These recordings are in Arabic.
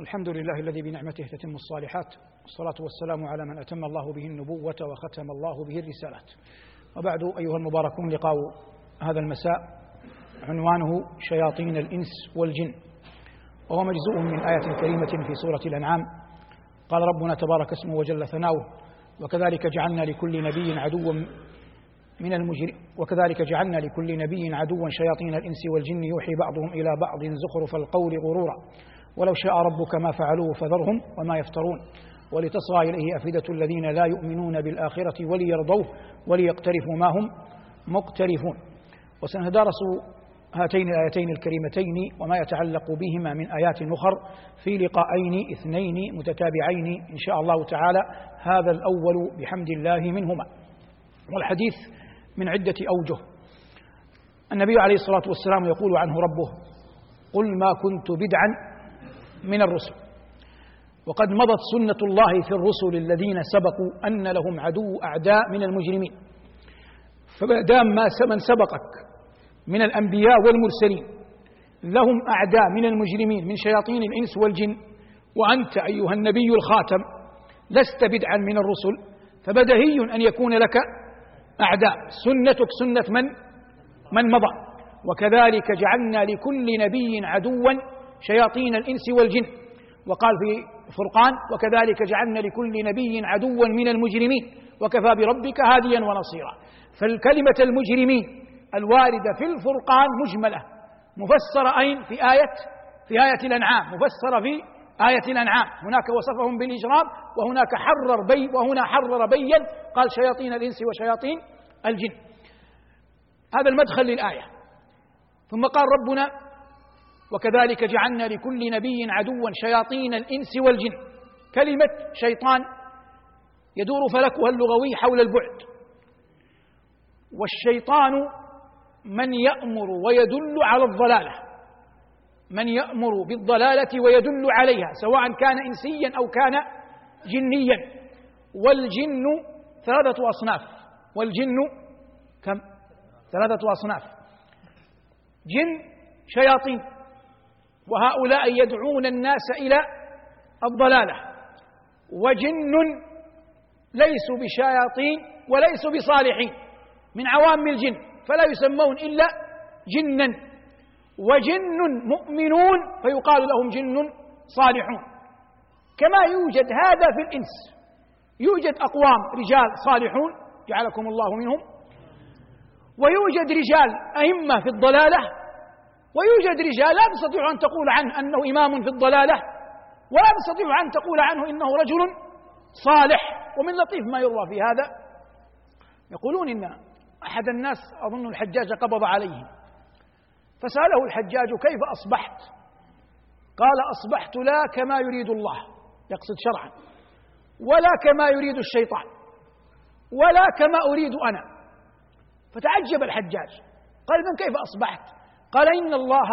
الحمد لله الذي بنعمته تتم الصالحات والصلاة والسلام على من أتم الله به النبوة وختم الله به الرسالات. وبعد أيها المباركون لقاء هذا المساء عنوانه شياطين الإنس والجن. وهو مجزوء من آية كريمة في سورة الأنعام. قال ربنا تبارك اسمه وجل ثناؤه وكذلك جعلنا لكل نبي عدوا من المجر وكذلك جعلنا لكل نبي عدوا شياطين الإنس والجن يوحي بعضهم إلى بعض زخرف القول غرورا. ولو شاء ربك ما فعلوه فذرهم وما يفترون. ولتصغى إليه أفئدة الذين لا يؤمنون بالآخرة وليرضوه وليقترفوا ما هم مقترفون. وسنتدارس هاتين الآيتين الكريمتين وما يتعلق بهما من آيات أخر في لقاءين اثنين متتابعين إن شاء الله تعالى. هذا الأول بحمد الله منهما. والحديث من عدة أوجه. النبي عليه الصلاة والسلام يقول عنه ربه قل ما كنت بدعا من الرسل. وقد مضت سنة الله في الرسل الذين سبقوا أن لهم عدو أعداء من المجرمين. فما دام ما من سبقك من الأنبياء والمرسلين لهم أعداء من المجرمين من شياطين الإنس والجن. وأنت أيها النبي الخاتم لست بدعا من الرسل فبدهي أن يكون لك أعداء. سنتك سنة من؟ من مضى. وكذلك جعلنا لكل نبي عدوا شياطين الإنس والجن. وقال في فرقان وكذلك جعلنا لكل نبي عدوا من المجرمين وكفى بربك هاديا ونصيرا. فالكلمة المجرمين الواردة في الفرقان مجملة. مفسرة أين؟ في آية في آية الأنعام. مفسرة في آية الأنعام. هناك وصفهم بالإجرام وهناك حرر بي وهنا حرر بين. قال شياطين الإنس وشياطين الجن. هذا المدخل للآية. ثم قال ربنا وكذلك جعلنا لكل نبي عدوا شياطين الإنس والجن. كلمة شيطان يدور فلكها اللغوي حول البعد. والشيطان من يأمر ويدل على الضلالة. من يأمر بالضلالة ويدل عليها سواء كان إنسيا أو كان جنيا. والجن ثلاثة أصناف. والجن كم؟ ثلاثة أصناف. جن شياطين. وهؤلاء يدعون الناس إلى الضلالة. وجن ليسوا بشياطين وليسوا بصالحين من عوام الجن فلا يسمون إلا جنا. وجن مؤمنون فيقال لهم جن صالحون. كما يوجد هذا في الإنس يوجد أقوام رجال صالحون جعلكم الله منهم. ويوجد رجال أئمة في الضلالة ويوجد رجال لا تستطيع أن تقول عنه أنه إمام في الضلالة ولا تستطيع أن تقول عنه إنه رجل صالح ومن لطيف ما يروى في هذا. يقولون إن أحد الناس أظن الحجاج قبض عليه. فسأله الحجاج كيف أصبحت؟ قال أصبحت لا كما يريد الله يقصد شرعا ولا كما يريد الشيطان ولا كما أريد أنا. فتعجب الحجاج قال إذن كيف أصبحت؟ قال إن الله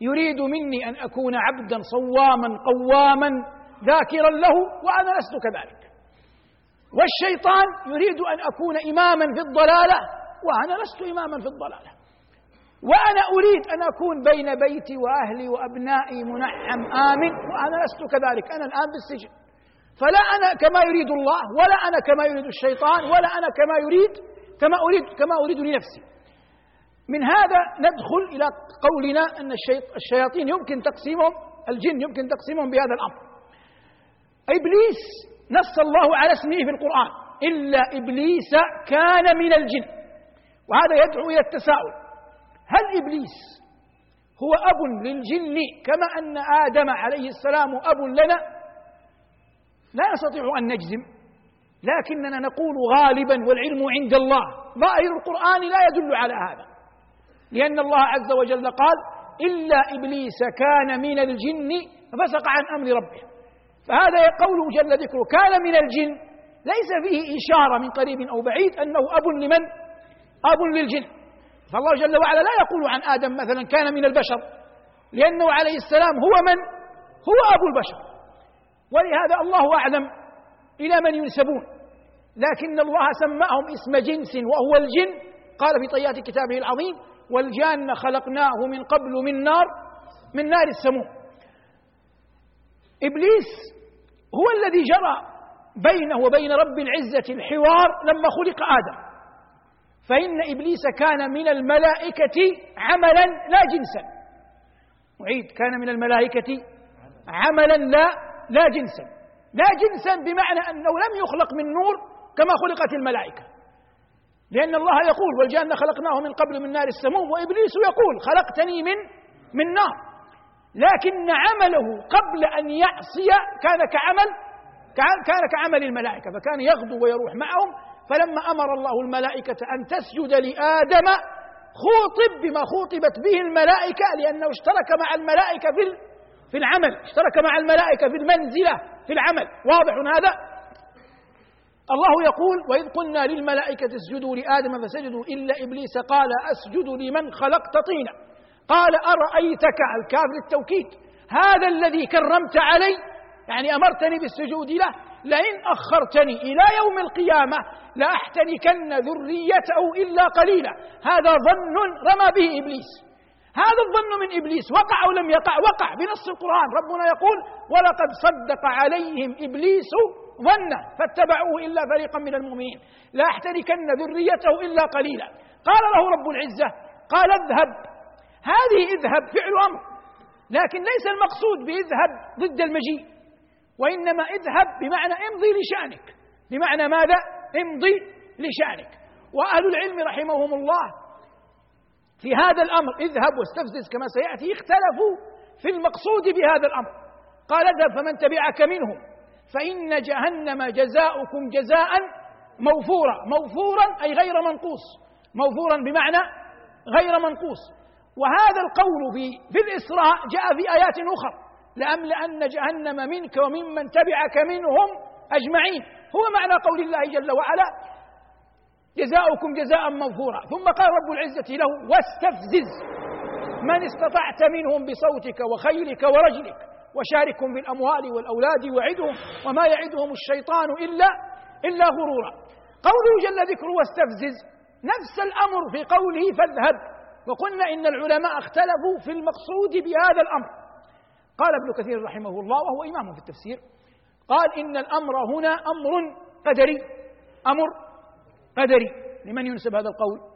يريد مني أن أكون عبدا صواما قواما ذاكرا له وأنا لست كذلك. والشيطان يريد أن أكون إماما في الضلالة وأنا لست إماما في الضلالة. وأنا أريد أن أكون بين بيتي وأهلي وأبنائي منعم آمن وأنا لست كذلك. أنا الآن بالسجن فلا أنا كما يريد الله ولا أنا كما يريد الشيطان ولا أنا كما يريد كما أريد كما أريد لنفسي. من هذا ندخل إلى قولنا أن الشياطين يمكن تقسيمهم الجن يمكن تقسيمهم بهذا الأمر. إبليس نص الله على اسمه في القرآن. إلا إبليس كان من الجن. وهذا يدعو إلى التساؤل. هل إبليس هو أب للجن كما أن آدم عليه السلام أب لنا؟ لا نستطيع أن نجزم. لكننا نقول غالبا والعلم عند الله. ظاهر القرآن لا يدل على هذا. لأن الله عز وجل قال إلا إبليس كان من الجن ففسق عن أمر ربه. فهذا قوله جل ذكره كان من الجن. ليس فيه إشارة من قريب أو بعيد أنه أب لمن؟ أب للجن. فالله جل وعلا لا يقول عن آدم مثلا كان من البشر لأنه عليه السلام هو من؟ هو أبو البشر. ولهذا الله أعلم إلى من ينسبون. لكن الله سماهم اسم جنس وهو الجن. قال في طيات كتابه العظيم والجان خلقناه من قبل من نار من نار السموم. إبليس هو الذي جرى بينه وبين رب العزة الحوار لما خلق آدم. فإن إبليس كان من الملائكة عملا لا جنسا. أعيد كان من الملائكة عملا لا لا جنسا. لا جنسا بمعنى أنه لم يخلق من نور كما خلقت الملائكة. لأن الله يقول والجان خلقناه من قبل من نار السموم وإبليس يقول خلقتني من من نار. لكن عمله قبل أن يعصي كان كعمل كان كعمل الملائكة فكان يغدو ويروح معهم. فلما أمر الله الملائكة أن تسجد لآدم خوطب بما خوطبت به الملائكة لأنه اشترك مع الملائكة في في العمل اشترك مع الملائكة في المنزلة في العمل. واضح هذا؟ الله يقول وإذ قلنا للملائكة اسجدوا لآدم فسجدوا إلا إبليس قال أسجد لمن خلقت طينا. قال أرأيتك الكاف للتوكيد هذا الذي كرمت علي؟ يعني أمرتني بالسجود له؟ لئن أخرتني إلى يوم القيامة لأحتنكن ذريته إلا قليلا. هذا ظن رمى به إبليس. هذا الظن من إبليس. وقع أو لم يقع؟ وقع. بنص القرآن ربنا يقول ولقد صدق عليهم إبليس ظنه فاتبعوه إلا فريقا من المؤمنين. لا أحتركن ذريته إلا قليلا. قال له رب العزة قال اذهب. هذه اذهب فعل أمر لكن ليس المقصود بإذهب ضد المجيء وإنما اذهب بمعنى امضي لشأنك. بمعنى ماذا؟ امضي لشأنك. وأهل العلم رحمهم الله في هذا الأمر اذهب واستفزز كما سيأتي اختلفوا في المقصود بهذا الأمر. قال اذهب فمن تبعك منهم. فإن جهنم جزاؤكم جزاء موفورا. موفورا أي غير منقوص. موفورا بمعنى غير منقوص. وهذا القول في في الإسراء جاء في آيات أخرى. لأملأن جهنم منك وممن تبعك منهم أجمعين. هو معنى قول الله جل وعلا جزاؤكم جزاء موفورا. ثم قال رب العزة له واستفزز. من استطعت منهم بصوتك وخيلك ورجلك وشاركهم بالأموال والأولاد وعدهم وما يعدهم الشيطان إلا إلا غرورا. قوله جل ذكره واستفزز نفس الأمر في قوله فاذهب. وقلنا إن العلماء اختلفوا في المقصود بهذا الأمر. قال ابن كثير رحمه الله وهو إمام في التفسير قال إن الأمر هنا أمر قدري أمر قدري. لمن ينسب هذا القول؟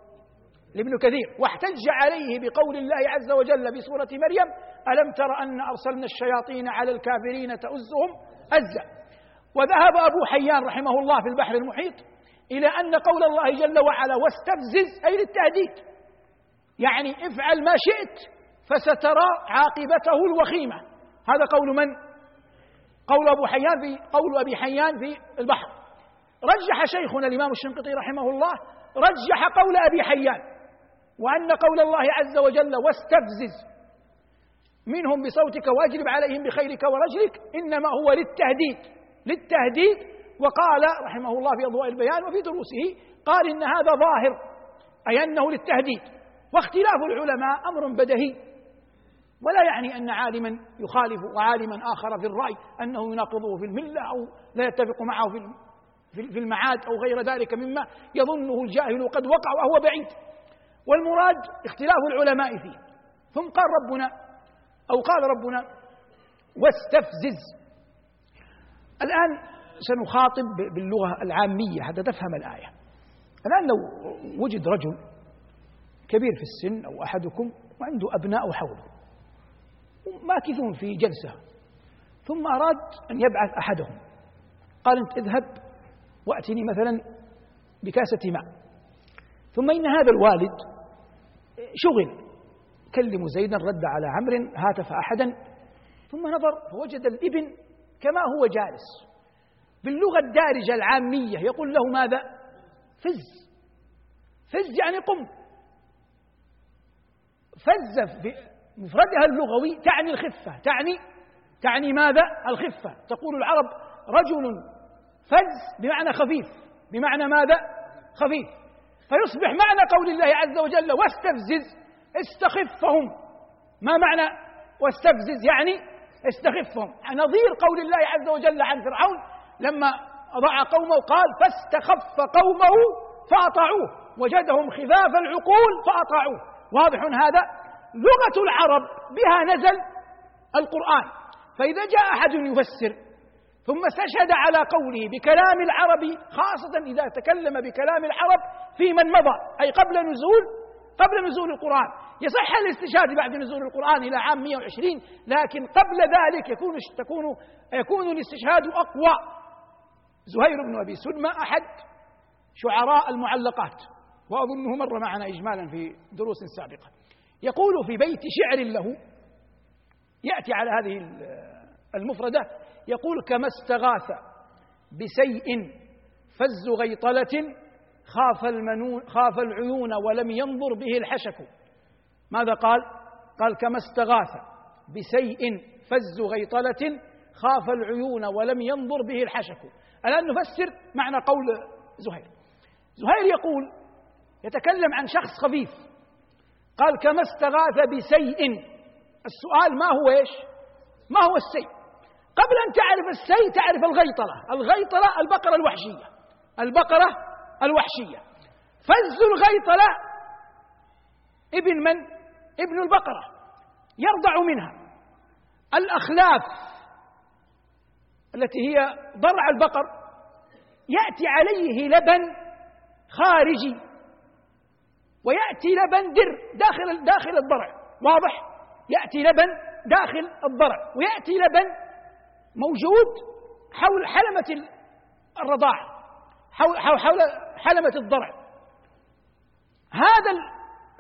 لابن كثير واحتج عليه بقول الله عز وجل في سورة مريم ألم تر أن أرسلنا الشياطين على الكافرين تؤزهم؟ أزا وذهب أبو حيان رحمه الله في البحر المحيط إلى أن قول الله جل وعلا واستفزز أي للتهديد. يعني افعل ما شئت فسترى عاقبته الوخيمة. هذا قول من؟ قول أبو حيان في قول أبي حيان في البحر. رجح شيخنا الإمام الشنقيطي رحمه الله رجح قول أبي حيان. وأن قول الله عز وجل واستفزز منهم بصوتك واجلب عليهم بخيرك ورجلك إنما هو للتهديد للتهديد. وقال رحمه الله في أضواء البيان وفي دروسه قال إن هذا ظاهر أي أنه للتهديد. واختلاف العلماء أمر بدهي. ولا يعني أن عالما يخالف وعالما آخر في الرأي أنه يناقضه في الملة أو لا يتفق معه في في المعاد أو غير ذلك مما يظنه الجاهل قد وقع وهو بعيد. والمراد اختلاف العلماء فيه. ثم قال ربنا أو قال ربنا واستفزز. الآن سنخاطب باللغة العامية حتى تفهم الآية. الآن لو وجد رجل كبير في السن أو أحدكم وعنده أبناء حوله ماكثون في جلسة ثم أراد أن يبعث أحدهم قال أنت اذهب وأتني مثلا بكاسة ماء. ثم إن هذا الوالد شغل. كلم زيدا رد على عمرو هاتف أحدا ثم نظر فوجد الإبن كما هو جالس. باللغة الدارجة العامية يقول له ماذا؟ فز. فز يعني قم. فز مفردها اللغوي تعني الخفة. تعني تعني ماذا؟ الخفة. تقول العرب رجل فز بمعنى خفيف. بمعنى ماذا؟ خفيف. فيصبح معنى قول الله عز وجل واستفزز استخفهم. ما معنى واستفزز؟ يعني استخفهم. نظير قول الله عز وجل عن فرعون لما ضع قومه قال فاستخف قومه فأطاعوه. وجدهم خفاف العقول فأطاعوه. واضح هذا؟ لغة العرب بها نزل القرآن. فإذا جاء أحد يفسر ثم استشهد على قوله بكلام العرب خاصة إذا تكلم بكلام العرب في من مضى أي قبل نزول قبل نزول القرآن. يصح الاستشهاد بعد نزول القرآن إلى عام 120 لكن قبل ذلك يكون تكون يكون الاستشهاد أقوى. زهير بن أبي سلمى أحد شعراء المعلقات وأظنه مر معنا إجمالا في دروس سابقة. يقول في بيت شعر له يأتي على هذه المفردة يقول كما استغاث بسيء فز غيطلة خاف المنون خاف العيون ولم ينظر به الحشك ماذا قال؟ قال كما استغاث بسيء فز غيطلة خاف العيون ولم ينظر به الحشك الآن نفسر معنى قول زهير زهير يقول يتكلم عن شخص خفيف قال كما استغاث بسيء السؤال ما هو إيش؟ ما هو السيء؟ قبل أن تعرف السي تعرف الغيطرة. الغيطرة البقرة الوحشية. البقرة الوحشية. فز الغيطرة ابن من؟ ابن البقرة. يرضع منها. الأخلاف التي هي ضرع البقر يأتي عليه لبن خارجي. ويأتي لبن در داخل داخل الضرع. واضح؟ يأتي لبن داخل الضرع. ويأتي لبن موجود حول حلمة الرضاعة حول, حول, حلمة الضرع. هذا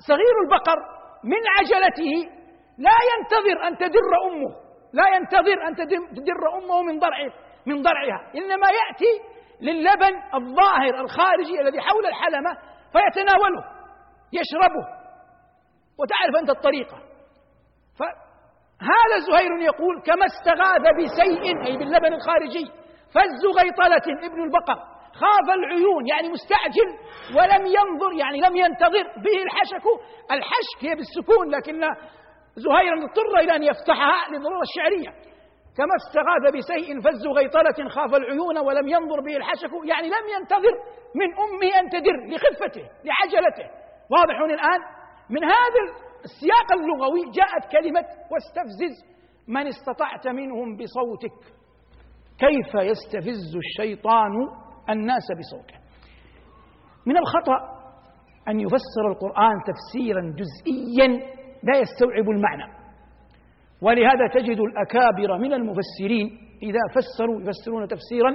صغير البقر من عجلته لا ينتظر أن تدر أمه لا ينتظر أن تدر أمه من ضرعه من ضرعها. إنما يأتي للبن الظاهر الخارجي الذي حول الحلمة فيتناوله يشربه. وتعرف أنت الطريقة. هذا زهير يقول كما استغاث بسيء أي باللبن الخارجي فز غيطلة ابن البقر خاف العيون يعني مستعجل ولم ينظر يعني لم ينتظر به الحشك. الحشك هي بالسكون لكن زهير اضطر إلى أن يفتحها للضرورة الشعرية. كما استغاث بسيء فز غيطلة خاف العيون ولم ينظر به الحشك يعني لم ينتظر من أمه أن تدر لخفته لعجلته. واضح الآن؟ من هذا السياق اللغوي جاءت كلمة واستفزز من استطعت منهم بصوتك. كيف يستفز الشيطان الناس بصوته؟ من الخطأ أن يفسر القرآن تفسيرا جزئيا لا يستوعب المعنى. ولهذا تجد الأكابر من المفسرين إذا فسروا يفسرون تفسيرا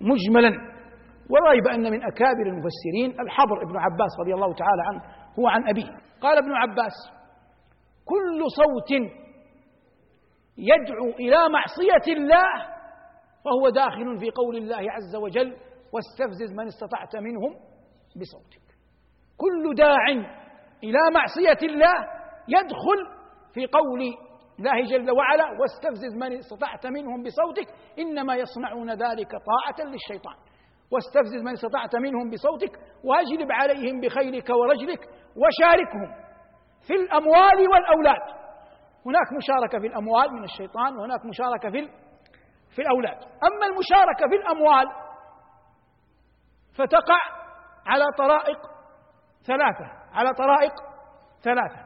مجملا. وريب أن من أكابر المفسرين الحبر ابن عباس رضي الله تعالى عنه هو عن أبيه. قال ابن عباس كل صوت يدعو إلى معصية الله فهو داخل في قول الله عز وجل واستفزز من استطعت منهم بصوتك. كل داع إلى معصية الله يدخل في قول الله جل وعلا واستفزز من استطعت منهم بصوتك إنما يصنعون ذلك طاعة للشيطان. واستفزز من استطعت منهم بصوتك واجلب عليهم بخيلك ورجلك وشاركهم في الأموال والأولاد. هناك مشاركة في الأموال من الشيطان وهناك مشاركة في في الأولاد. أما المشاركة في الأموال فتقع على طرائق ثلاثة على طرائق ثلاثة.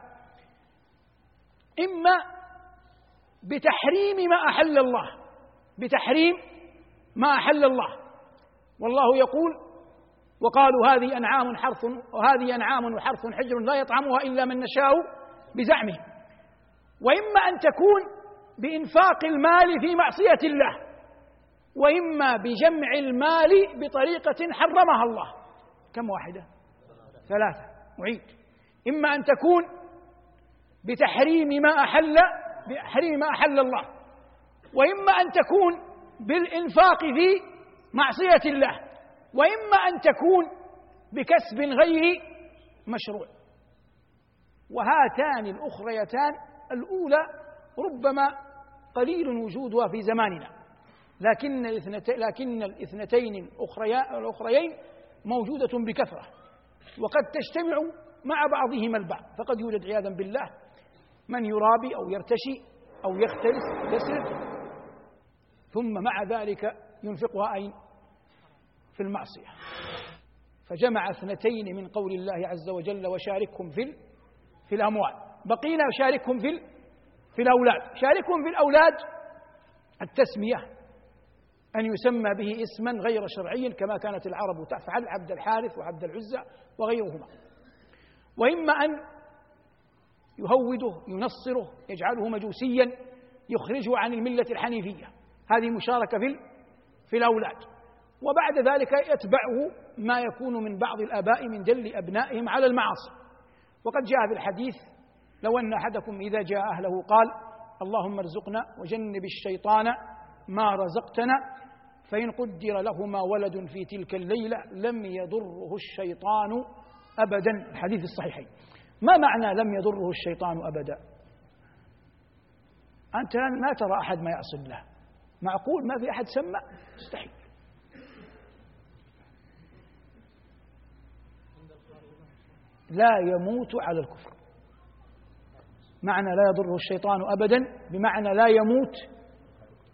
إما بتحريم ما أحل الله بتحريم ما أحل الله. والله يقول وقالوا هذه أنعام حرث وهذه أنعام وحرث حجر لا يطعمها إلا من نشاء بزعمه. وإما أن تكون بإنفاق المال في معصية الله وإما بجمع المال بطريقة حرمها الله. كم واحدة؟ ثلاثة. معيد. إما أن تكون بتحريم ما أحل بتحريم ما أحل الله. وإما أن تكون بالإنفاق في معصية الله وإما أن تكون بكسب غير مشروع. وهاتان الأخريتان الأولى ربما قليل وجودها في زماننا. لكن لكن الاثنتين الأخريين موجودة بكثرة وقد تجتمع مع بعضهما البعض. فقد يوجد عياذا بالله من يرابي أو يرتشي أو يختلس يسرق. ثم مع ذلك ينفقها أين؟ في المعصية. فجمع اثنتين من قول الله عز وجل وشاركهم في في الأموال. بقينا شاركهم في في الأولاد. شاركهم في الأولاد التسمية. أن يسمى به اسما غير شرعي كما كانت العرب تفعل عبد الحارث وعبد العزى وغيرهما. وإما أن يهوده ينصره يجعله مجوسيا يخرجه عن الملة الحنيفية. هذه مشاركة في في الأولاد. وبعد ذلك يتبعه ما يكون من بعض الآباء من دل أبنائهم على المعاصي. وقد جاء في الحديث لو أن أحدكم إذا جاء أهله قال اللهم ارزقنا وجنب الشيطان ما رزقتنا فإن قدر لهما ولد في تلك الليلة لم يضره الشيطان أبدا. الحديث الصحيحين. ما معنى لم يضره الشيطان أبدا؟ أنت ما ترى أحد ما يعصي له معقول؟ ما في أحد سمى مستحيل. لا يموت على الكفر. معنى لا يضره الشيطان أبدا بمعنى لا يموت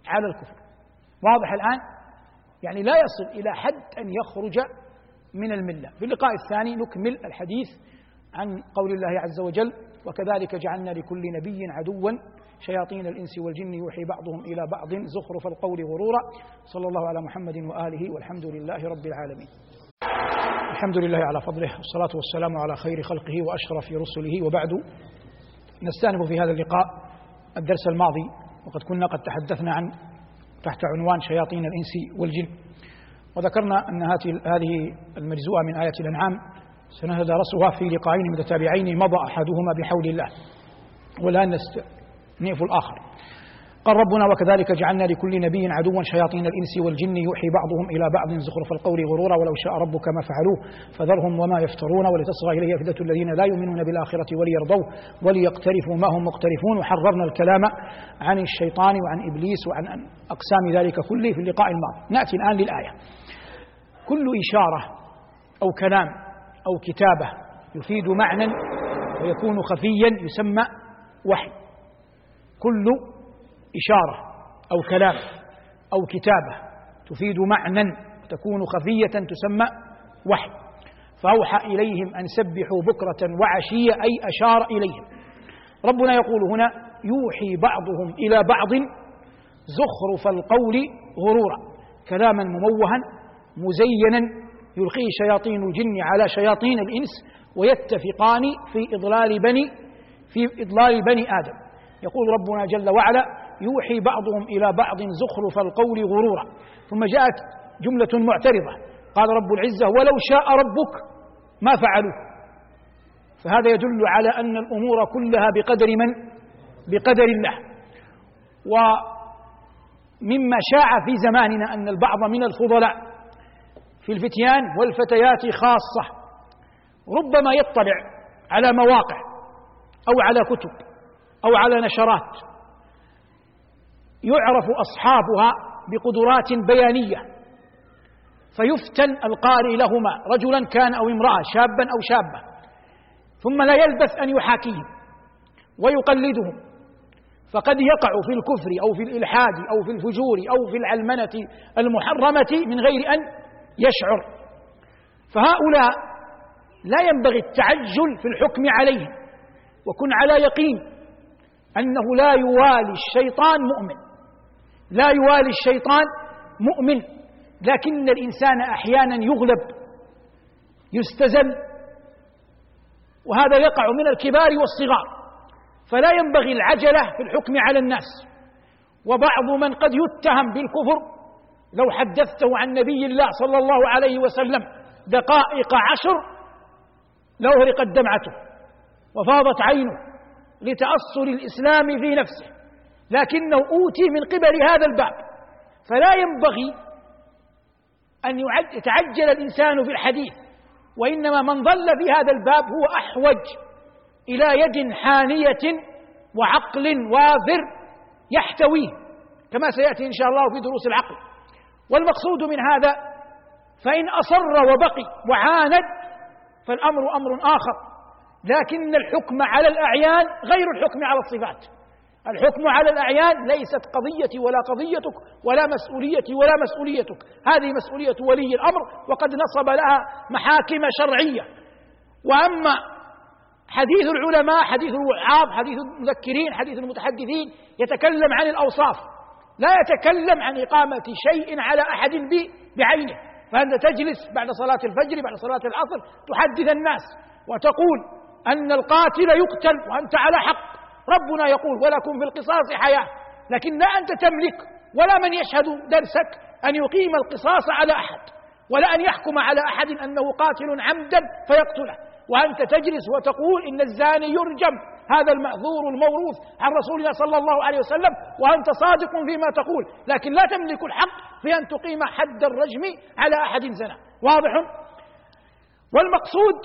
على الكفر. واضح الآن؟ يعني لا يصل إلى حد أن يخرج من الملة. في اللقاء الثاني نكمل الحديث عن قول الله عز وجل وكذلك جعلنا لكل نبي عدوا شياطين الإنس والجن يوحي بعضهم إلى بعض زخرف القول غرورا. صلى الله على محمد وآله والحمد لله رب العالمين. الحمد لله على فضله والصلاة والسلام على خير خلقه وأشرف رسله وبعد. نستأنف في هذا اللقاء الدرس الماضي وقد كنا قد تحدثنا عن تحت عنوان شياطين الإنس والجن. وذكرنا أن هذه المجزوءة من آية الأنعام سنتدارسها في لقاءين متتابعين مضى أحدهما بحول الله. والآن نستأنف الآخر. قال ربنا وكذلك جعلنا لكل نبي عدوا شياطين الإنس والجن يوحي بعضهم إلى بعض زخرف القول غرورا ولو شاء ربك ما فعلوه فذرهم وما يفترون ولتصغى إليه افئده الذين لا يؤمنون بالآخرة وليرضوه وليقترفوا ما هم مقترفون. وحررنا الكلام عن الشيطان وعن إبليس وعن أقسام ذلك كله في اللقاء الماضي. نأتي الآن للآية. كل إشارة أو كلام أو كتابه يفيد معنى ويكون خفيا يسمى وحي. كل إشارة أو كلام أو كتابة تفيد معنى تكون خفية تسمى وحي. فأوحى إليهم أن سبحوا بكرة وعشية أي أشار إليهم. ربنا يقول هنا يوحي بعضهم إلى بعض زخرف القول غرورا. كلاما مموها مزينا يلقيه شياطين الجن على شياطين الإنس ويتفقان في إضلال بني في إضلال بني آدم. يقول ربنا جل وعلا يوحي بعضهم إلى بعض زخرف القول غرورا. ثم جاءت جملة معترضة. قال رب العزة ولو شاء ربك ما فعلوه. فهذا يدل على أن الأمور كلها بقدر من؟ بقدر الله. ومما شاع في زماننا أن البعض من الفضلاء في الفتيان والفتيات خاصة ربما يطلع على مواقع أو على كتب أو على نشرات يعرف أصحابها بقدرات بيانية فيفتن القارئ لهما رجلا كان أو امرأة شابا أو شابة ثم لا يلبث أن يحاكيهم ويقلدهم فقد يقع في الكفر أو في الإلحاد أو في الفجور أو في العلمنة المحرمة من غير أن يشعر. فهؤلاء لا ينبغي التعجل في الحكم عليهم. وكن على يقين أنه لا يوالي الشيطان مؤمن. لا يوالي الشيطان مؤمن. لكن الإنسان أحيانا يغلب يستزل وهذا يقع من الكبار والصغار. فلا ينبغي العجلة في الحكم على الناس. وبعض من قد يتهم بالكفر لو حدثته عن نبي الله صلى الله عليه وسلم دقائق عشر لاهرقت دمعته وفاضت عينه لتاصل الإسلام في نفسه لكنه أوتي من قبل هذا الباب فلا ينبغي أن يتعجل الإنسان في الحديث وإنما من ظل في هذا الباب هو أحوج إلى يد حانية وعقل وافر يحتويه كما سيأتي إن شاء الله في دروس العقل. والمقصود من هذا فإن أصر وبقي وعاند فالأمر أمر آخر. لكن الحكم على الأعيان غير الحكم على الصفات. الحكم على الأعيان ليست قضيتي ولا قضيتك ولا مسؤوليتي ولا مسؤوليتك. هذه مسؤولية ولي الأمر وقد نصب لها محاكم شرعية. وأما حديث العلماء حديث الوعاظ حديث المذكرين حديث المتحدثين يتكلم عن الأوصاف. لا يتكلم عن إقامة شيء على أحد بعينه. فأنت تجلس بعد صلاة الفجر بعد صلاة العصر تحدث الناس وتقول أن القاتل يقتل وأنت على حق. ربنا يقول ولكم في القصاص حياة. لكن لا أنت تملك ولا من يشهد درسك أن يقيم القصاص على أحد ولا أن يحكم على أحد أنه قاتل عمدا فيقتله. وأنت تجلس وتقول إن الزاني يرجم هذا المأذور الموروث عن رسول الله صلى الله عليه وسلم وأنت صادق فيما تقول. لكن لا تملك الحق في أن تقيم حد الرجم على أحد زنا. واضح؟ والمقصود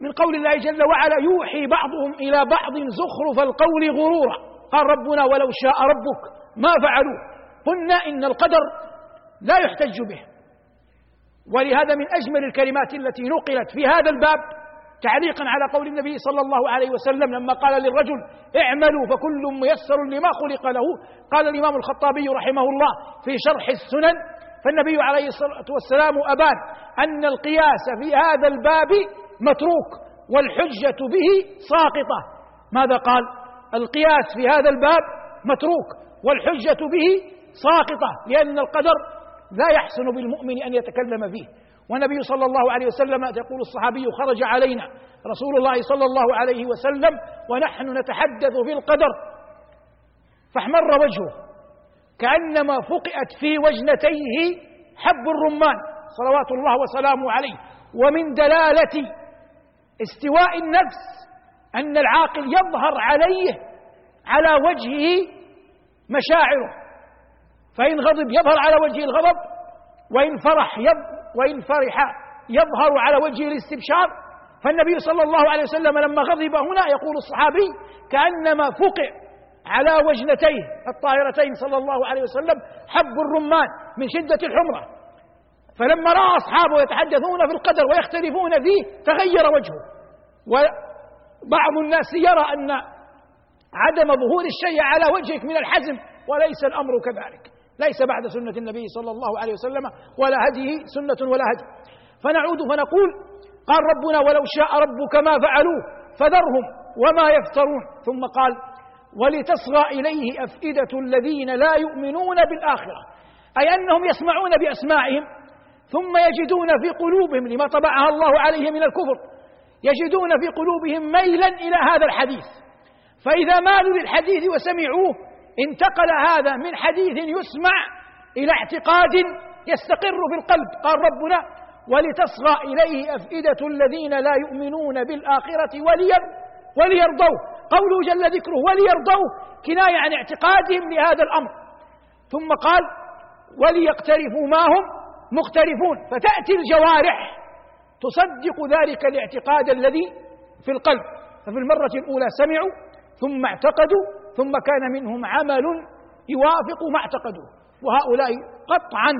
من قول الله جل وعلا يوحي بعضهم إلى بعض زخرف القول غرورا. قال ربنا ولو شاء ربك ما فعلوه. قلنا إن القدر لا يحتج به. ولهذا من أجمل الكلمات التي نقلت في هذا الباب تعليقا على قول النبي صلى الله عليه وسلم لما قال للرجل اعملوا فكل ميسر لما خلق له. قال الإمام الخطابي رحمه الله في شرح السنن فالنبي عليه الصلاة والسلام أبان أن القياس في هذا الباب متروك والحجة به ساقطة. ماذا قال؟ القياس في هذا الباب متروك والحجة به ساقطة لأن القدر لا يحسن بالمؤمن أن يتكلم فيه. والنبي صلى الله عليه وسلم يقول الصحابي خرج علينا رسول الله صلى الله عليه وسلم ونحن نتحدث في القدر. فاحمر وجهه كأنما فقئت في وجنتيه حب الرمان صلوات الله وسلامه عليه. ومن دلالة استواء النفس أن العاقل يظهر عليه على وجهه مشاعره. فإن غضب يظهر على وجهه الغضب وإن فرح وإن فرح يظهر على وجهه الاستبشار فالنبي صلى الله عليه وسلم لما غضب هنا يقول الصحابي كأنما فقع على وجنتيه الطاهرتين صلى الله عليه وسلم حب الرمان من شدة الحمرة. فلما رأى أصحابه يتحدثون في القدر ويختلفون فيه تغير وجهه. وبعض الناس يرى أن عدم ظهور الشيء على وجهك من الحزم وليس الأمر كذلك. ليس بعد سنة النبي صلى الله عليه وسلم ولا هديه سنة ولا هدي. فنعود فنقول قال ربنا ولو شاء ربك ما فعلوه فذرهم وما يفترون. ثم قال ولتصغى إليه أفئدة الذين لا يؤمنون بالآخرة. أي أنهم يسمعون بأسماعهم ثم يجدون في قلوبهم لما طبعها الله عليه من الكفر يجدون في قلوبهم ميلا إلى هذا الحديث. فإذا مالوا للحديث وسمعوه انتقل هذا من حديث يسمع إلى اعتقاد يستقر في القلب. قال ربنا ولتصغى إليه أفئدة الذين لا يؤمنون بالآخرة وليرضوه. قوله جل ذكره وليرضوه كناية عن اعتقادهم لهذا الأمر. ثم قال وليقترفوا ما هم مقترفون فتأتي الجوارح تصدق ذلك الاعتقاد الذي في القلب. ففي المرة الأولى سمعوا ثم اعتقدوا ثم كان منهم عمل يوافق ما اعتقدوه. وهؤلاء قطعا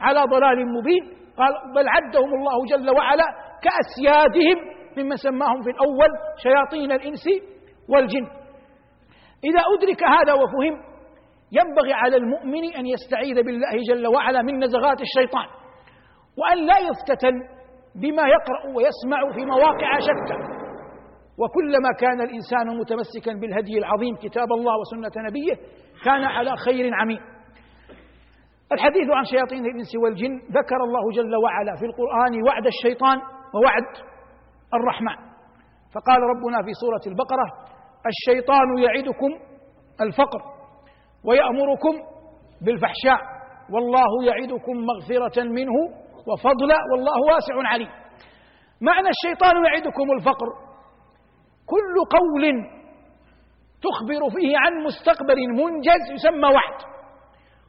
على ضلال مبين. قال بل عدهم الله جل وعلا كأسيادهم ممن سماهم في الأول شياطين الإنس والجن. إذا أدرك هذا وفهم ينبغي على المؤمن أن يستعيذ بالله جل وعلا من نزغات الشيطان وأن لا يفتتن بما يقرأ ويسمع في مواقع شتى. وكلما كان الإنسان متمسكا بالهدي العظيم كتاب الله وسنة نبيه كان على خير عميم الحديث عن شياطين الإنس والجن ذكر الله جل وعلا في القرآن وعد الشيطان ووعد الرحمن. فقال ربنا في سورة البقرة الشيطان يعدكم الفقر ويأمركم بالفحشاء والله يعدكم مغفرة منه وفضلا والله واسع عليم. معنى الشيطان يعدكم الفقر كل قول تخبر فيه عن مستقبل منجز يسمى وعد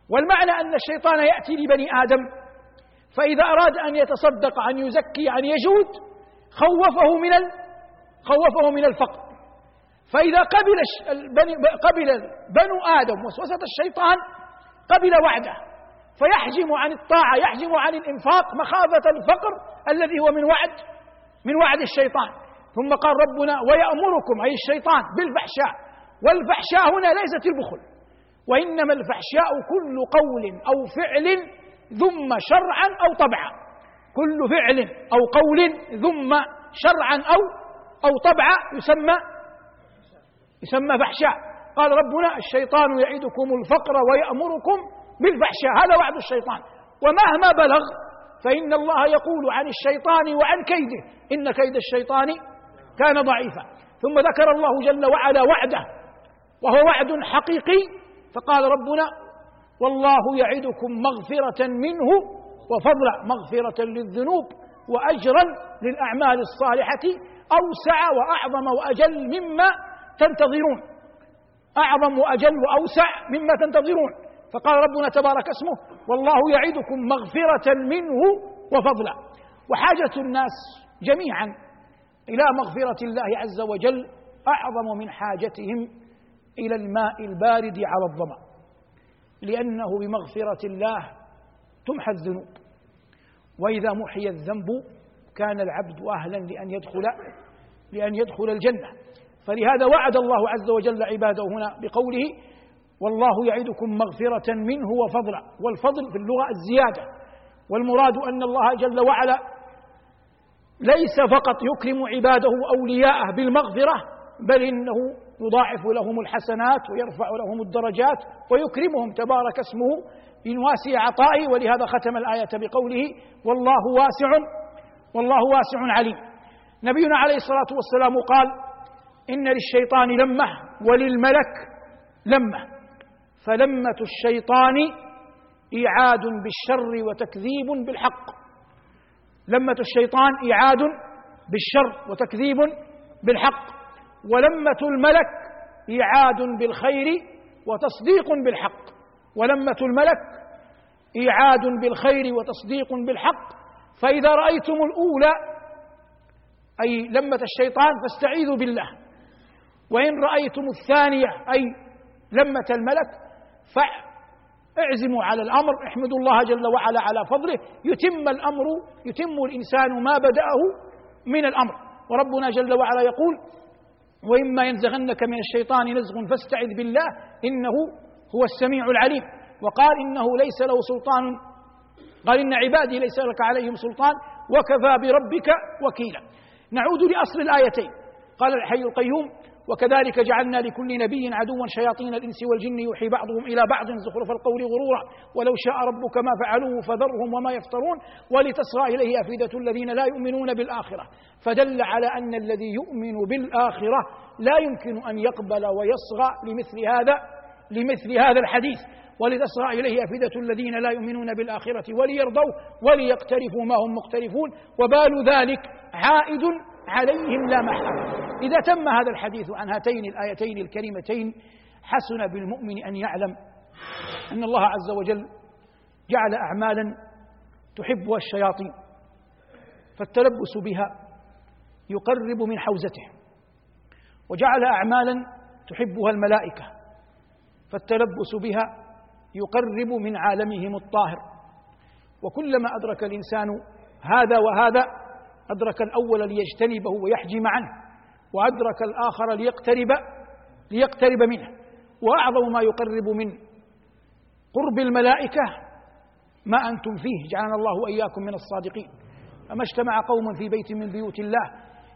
والمعنى أن الشيطان يأتي لبني آدم فإذا أراد أن يتصدق أن يزكي أن يجود خوفه من خوفه من الفقر. فإذا قبل قبل بنو آدم وسوسة الشيطان قبل وعده فيحجم عن الطاعة يحجم عن الإنفاق مخافة الفقر الذي هو من وعد من وعد الشيطان. ثم قال ربنا ويأمركم أي الشيطان بالفحشاء. والفحشاء هنا ليست البخل وإنما الفحشاء كل قول أو فعل ذم شرعا أو طبعا. كل فعل أو قول ذم شرعا أو أو طبعا يسمى يسمى فحشاء. قال ربنا الشيطان يعدكم الفقر ويأمركم بالفحشاء هذا وعد الشيطان. ومهما بلغ فإن الله يقول عن الشيطان وعن كيده إن كيد الشيطان كان ضعيفا. ثم ذكر الله جل وعلا وعده وهو وعد حقيقي فقال ربنا والله يعدكم مغفرة منه وفضلا مغفرة للذنوب وأجرا للأعمال الصالحة أوسع وأعظم وأجل مما تنتظرون. أعظم وأجل وأوسع مما تنتظرون. فقال ربنا تبارك اسمه والله يعدكم مغفرة منه وفضلا. وحاجة الناس جميعا إلى مغفرة الله عز وجل أعظم من حاجتهم إلى الماء البارد على الظمأ. لأنه بمغفرة الله تمحى الذنوب. وإذا محي الذنب كان العبد أهلا لأن يدخل لأن يدخل الجنة. فلهذا وعد الله عز وجل عباده هنا بقوله والله يعدكم مغفرة منه وفضلا. والفضل في اللغة الزيادة. والمراد أن الله جل وعلا ليس فقط يكرم عباده وأولياءه بالمغفرة بل إنه يضاعف لهم الحسنات ويرفع لهم الدرجات ويكرمهم تبارك اسمه من واسع عطائه. ولهذا ختم الآية بقوله والله واسع والله واسع عليم. نبينا عليه الصلاة والسلام قال إن للشيطان لمة وللملك لمة فلمة الشيطان إيعاد بالشر وتكذيب بالحق. لمة الشيطان إيعاد بالشر وتكذيب بالحق ولمة الملك إيعاد بالخير وتصديق بالحق ولمة الملك إيعاد بالخير وتصديق بالحق. فإذا رأيتم الأولى أي لمة الشيطان فاستعيذوا بالله. وإن رأيتم الثانية أي لمة الملك فاعزموا على الأمر احمدوا الله جل وعلا على فضله. يتم الأمر يتم الإنسان ما بدأه من الأمر. وربنا جل وعلا يقول وإما ينزغنك من الشيطان نزغ فاستعذ بالله إنه هو السميع العليم. وقال إنه ليس له سلطان. قال إن عبادي ليس لك عليهم سلطان وكفى بربك وكيلا. نعود لأصل الآيتين. قال الحي القيوم وكذلك جعلنا لكل نبي عدوا شياطين الإنس والجن يوحي بعضهم إلى بعض زخرف القول غرورا. ولو شاء ربك ما فعلوه فذرهم وما يفترون. ولتصغى إليه أفئدة الذين لا يؤمنون بالآخرة. فدل على أن الذي يؤمن بالآخرة لا يمكن أن يقبل ويصغى لمثل هذا لمثل هذا الحديث. ولتصغى إليه أفئدة الذين لا يؤمنون بالآخرة وليرضوا وليقترفوا ما هم مقترفون. وبال ذلك عائد عليهم لا محالة إذا تم هذا الحديث عن هاتين الآيتين الكريمتين حسن بالمؤمن أن يعلم أن الله عز وجل جعل أعمالا تحبها الشياطين فالتلبس بها يقرب من حوزته وجعل أعمالا تحبها الملائكة فالتلبس بها يقرب من عالمهم الطاهر. وكلما أدرك الإنسان هذا وهذا أدرك الأول ليجتنبه ويحجم عنه وأدرك الآخر ليقترب ليقترب منه وأعظم ما يقرب من قرب الملائكة ما أنتم فيه جعلنا الله وإياكم من الصادقين. أما اجتمع قوم في بيت من بيوت الله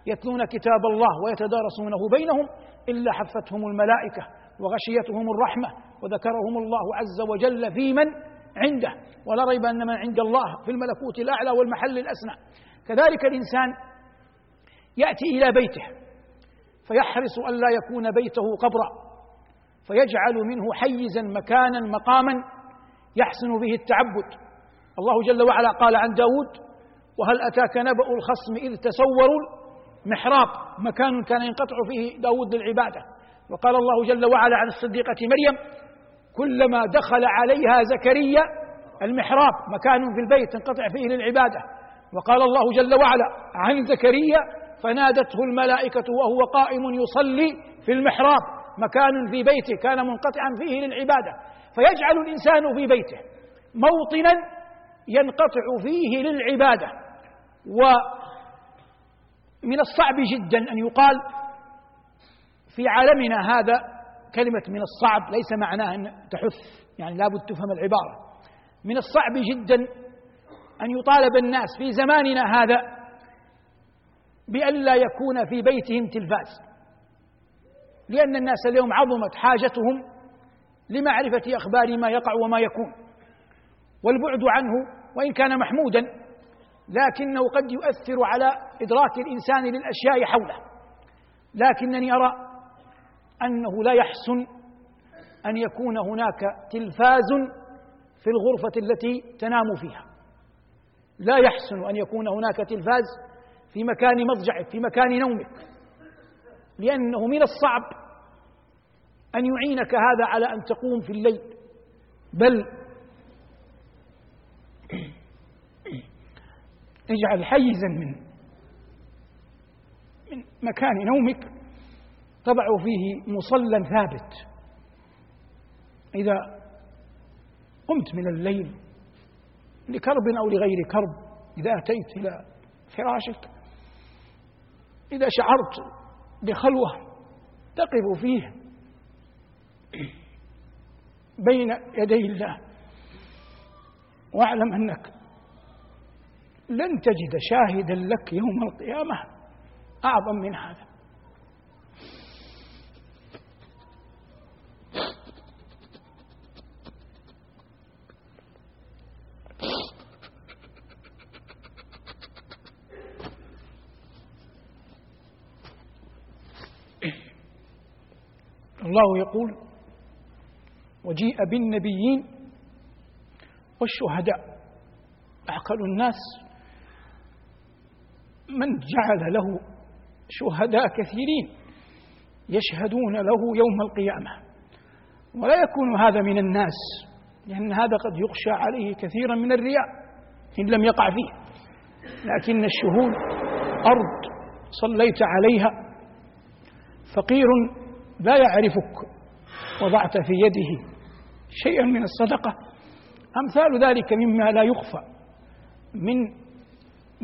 يتلون كتاب الله ويتدارسونه بينهم إلا حفتهم الملائكة وغشيتهم الرحمة وذكرهم الله عز وجل في من عنده. ولا ريب أن من عند الله في الملكوت الأعلى والمحل الأسنى كذلك الإنسان يأتي إلى بيته فيحرص ألا يكون بيته قبرا فيجعل منه حيزا مكانا مقاما يحسن به التعبد. الله جل وعلا قال عن داود وهل أتاك نبأ الخصم إذ تسوروا محراب مكان كان ينقطع فيه داود للعبادة. وقال الله جل وعلا عن الصديقة مريم كلما دخل عليها زكريا المحراب مكان في البيت تنقطع فيه للعبادة. وقال الله جل وعلا عن زكريا فنادته الملائكة وهو قائم يصلي في المحراب مكان في بيته كان منقطعا فيه للعبادة. فيجعل الإنسان في بيته موطنا ينقطع فيه للعبادة. ومن الصعب جدا أن يقال في عالمنا هذا كلمة من الصعب ليس معناه أن تحث يعني لابد تفهم العبارة. من الصعب جدا أن يطالب الناس في زماننا هذا بألا يكون في بيتهم تلفاز. لأن الناس اليوم عظمت حاجتهم لمعرفة أخبار ما يقع وما يكون والبعد عنه وإن كان محمودا لكنه قد يؤثر على إدراك الإنسان للأشياء حوله. لكنني أرى أنه لا يحسن أن يكون هناك تلفاز في الغرفة التي تنام فيها. لا يحسن أن يكون هناك تلفاز في مكان مضجعك في مكان نومك. لأنه من الصعب أن يعينك هذا على أن تقوم في الليل. بل اجعل حيزا من من مكان نومك تضع فيه مصلى ثابت. إذا قمت من الليل لكرب أو لغير كرب. إذا أتيت إلى فراشك إذا شعرت بخلوة تقف فيه بين يدي الله واعلم أنك لن تجد شاهدا لك يوم القيامة أعظم من هذا. الله يقول وجيء بالنبيين والشهداء. أعقل الناس من جعل له شهداء كثيرين يشهدون له يوم القيامة. ولا يكون هذا من الناس لأن هذا قد يخشى عليه كثيرا من الرياء إن لم يقع فيه. لكن الشهود أرض صليت عليها فقير لا يعرفك. وضعت في يده شيئا من الصدقة. أمثال ذلك مما لا يخفى من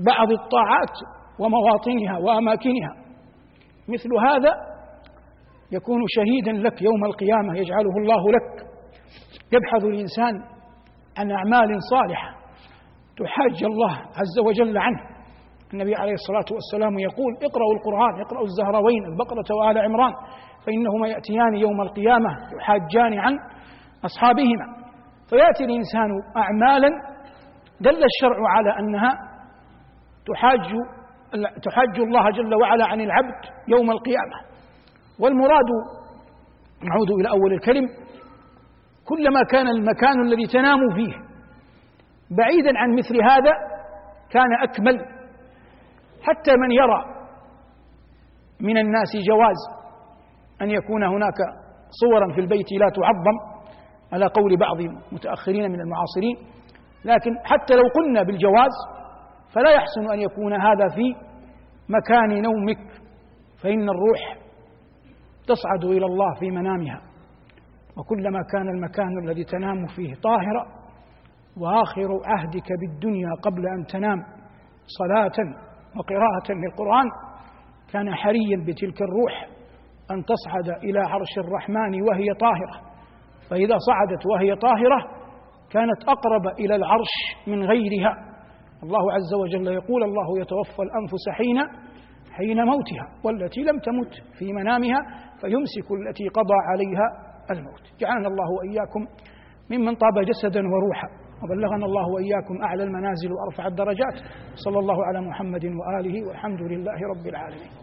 بعض الطاعات ومواطنها وأماكنها. مثل هذا يكون شهيدا لك يوم القيامة يجعله الله لك. يبحث الإنسان عن أعمال صالحة تحاج الله عز وجل عنه. النبي عليه الصلاة والسلام يقول اقرأوا القرآن اقرأوا الزهروين البقرة وآل عمران. فإنهما يأتيان يوم القيامة يحاجان عن أصحابهما. فيأتي الإنسان أعمالا دل الشرع على أنها تحاج تحاج الله جل وعلا عن العبد يوم القيامة. والمراد نعود إلى أول الكلم كلما كان المكان الذي تنام فيه بعيدا عن مثل هذا كان أكمل. حتى من يرى من الناس جواز أن يكون هناك صورا في البيت لا تعظم على قول بعض المتأخرين من المعاصرين لكن حتى لو قلنا بالجواز فلا يحسن أن يكون هذا في مكان نومك فإن الروح تصعد إلى الله في منامها. وكلما كان المكان الذي تنام فيه طاهرا وآخر عهدك بالدنيا قبل أن تنام صلاة وقراءة للقرآن كان حريا بتلك الروح. أن تصعد إلى عرش الرحمن وهي طاهرة. فإذا صعدت وهي طاهرة كانت أقرب إلى العرش من غيرها. الله عز وجل يقول الله يتوفى الأنفس حين حين موتها والتي لم تمت في منامها فيمسك التي قضى عليها الموت. جعلنا الله وإياكم ممن طاب جسدا وروحا وبلغنا الله وإياكم أعلى المنازل وأرفع الدرجات. صلى الله على محمد وآله والحمد لله رب العالمين.